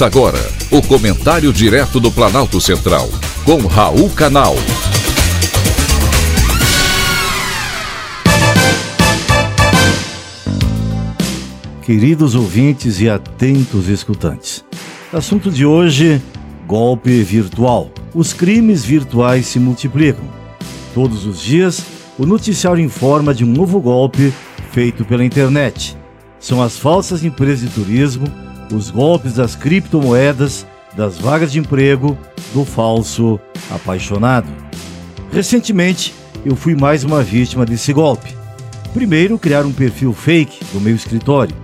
Agora o comentário direto do Planalto Central, com Raul Canal. Queridos ouvintes e atentos escutantes. Assunto de hoje: golpe virtual. Os crimes virtuais se multiplicam. Todos os dias, o noticiário informa de um novo golpe feito pela internet. São as falsas empresas de turismo os golpes das criptomoedas, das vagas de emprego, do falso apaixonado. Recentemente, eu fui mais uma vítima desse golpe. Primeiro, criaram um perfil fake do meu escritório.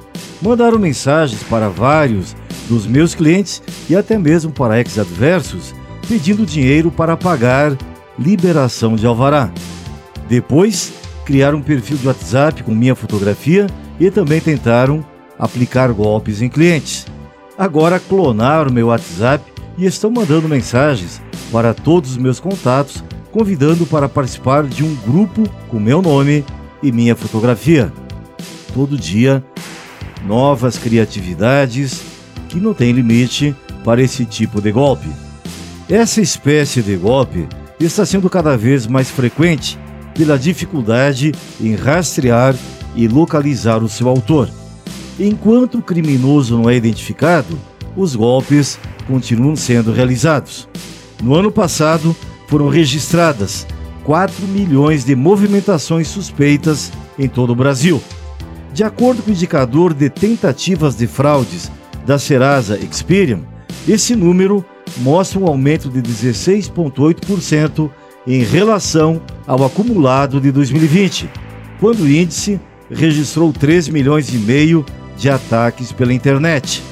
Mandaram mensagens para vários dos meus clientes e até mesmo para ex-adversos, pedindo dinheiro para pagar liberação de alvará. Depois, criaram um perfil de WhatsApp com minha fotografia e também tentaram aplicar golpes em clientes. Agora clonaram meu WhatsApp e estão mandando mensagens para todos os meus contatos, convidando para participar de um grupo com meu nome e minha fotografia. Todo dia, novas criatividades que não tem limite para esse tipo de golpe. Essa espécie de golpe está sendo cada vez mais frequente pela dificuldade em rastrear e localizar o seu autor. Enquanto o criminoso não é identificado, os golpes continuam sendo realizados. No ano passado, foram registradas 4 milhões de movimentações suspeitas em todo o Brasil. De acordo com o indicador de tentativas de fraudes da Serasa Experian, esse número mostra um aumento de 16,8% em relação ao acumulado de 2020, quando o índice registrou 3 milhões e meio de ataques pela internet.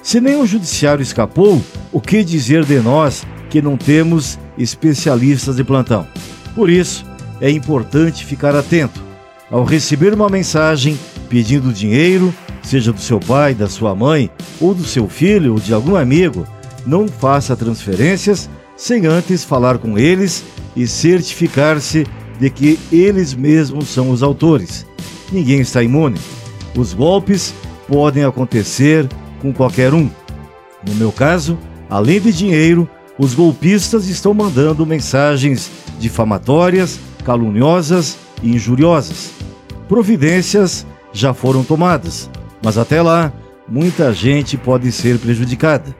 Se nem o judiciário escapou, o que dizer de nós que não temos especialistas de plantão? Por isso, é importante ficar atento. Ao receber uma mensagem pedindo dinheiro, seja do seu pai, da sua mãe, ou do seu filho ou de algum amigo, não faça transferências sem antes falar com eles e certificar-se de que eles mesmos são os autores. Ninguém está imune. Os golpes podem acontecer com qualquer um. No meu caso, além de dinheiro, os golpistas estão mandando mensagens difamatórias, caluniosas e injuriosas. Providências já foram tomadas, mas até lá, muita gente pode ser prejudicada.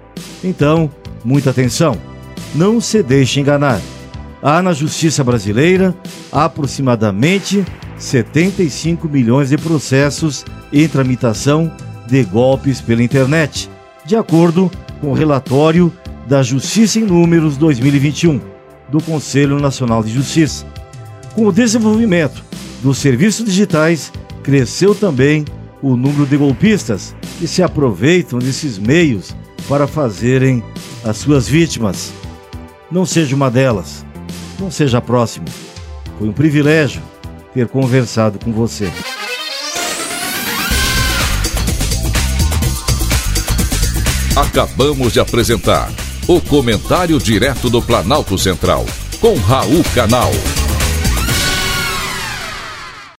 Então, muita atenção. Não se deixe enganar. Há na justiça brasileira aproximadamente 75 milhões de processos em tramitação de golpes pela internet, de acordo com o relatório da Justiça em Números 2021 do Conselho Nacional de Justiça. Com o desenvolvimento dos serviços digitais, cresceu também o número de golpistas que se aproveitam desses meios para fazerem as suas vítimas. Não seja uma delas, não seja próximo. Foi um privilégio ter conversado com você. Acabamos de apresentar o Comentário Direto do Planalto Central, com Raul Canal.